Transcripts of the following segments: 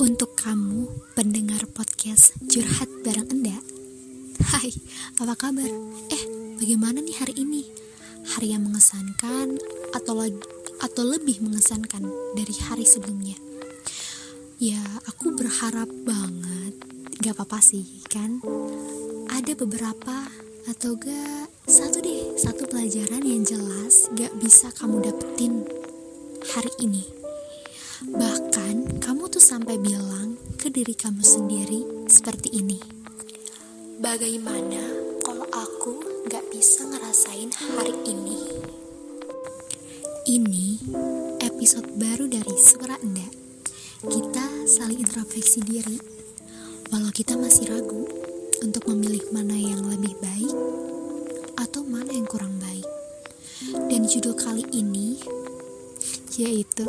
Untuk kamu pendengar podcast Curhat Bareng Enda Hai, apa kabar? Eh, bagaimana nih hari ini? Hari yang mengesankan atau lagi atau lebih mengesankan dari hari sebelumnya? Ya, aku berharap banget Gak apa-apa sih, kan? Ada beberapa atau gak satu deh, satu pelajaran yang jelas gak bisa kamu dapetin hari ini Bahkan sampai bilang ke diri kamu sendiri seperti ini. Bagaimana kalau aku gak bisa ngerasain hari ini? Ini episode baru dari Suara Enda. Kita saling introspeksi diri, walau kita masih ragu untuk memilih mana yang lebih baik atau mana yang kurang baik. Dan judul kali ini yaitu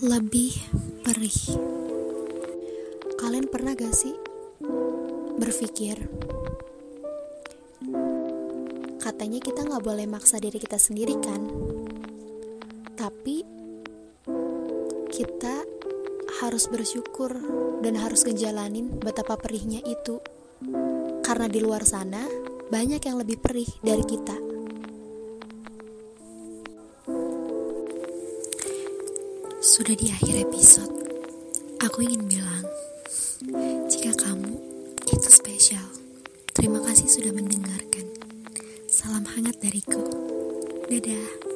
lebih perih. Kalian pernah gak sih berpikir katanya kita gak boleh maksa diri kita sendiri kan? Tapi kita harus bersyukur dan harus ngejalanin betapa perihnya itu. Karena di luar sana banyak yang lebih perih dari kita. Sudah di akhir episode, aku ingin bilang, jika kamu itu spesial, terima kasih sudah mendengarkan. Salam hangat dariku. Dadah.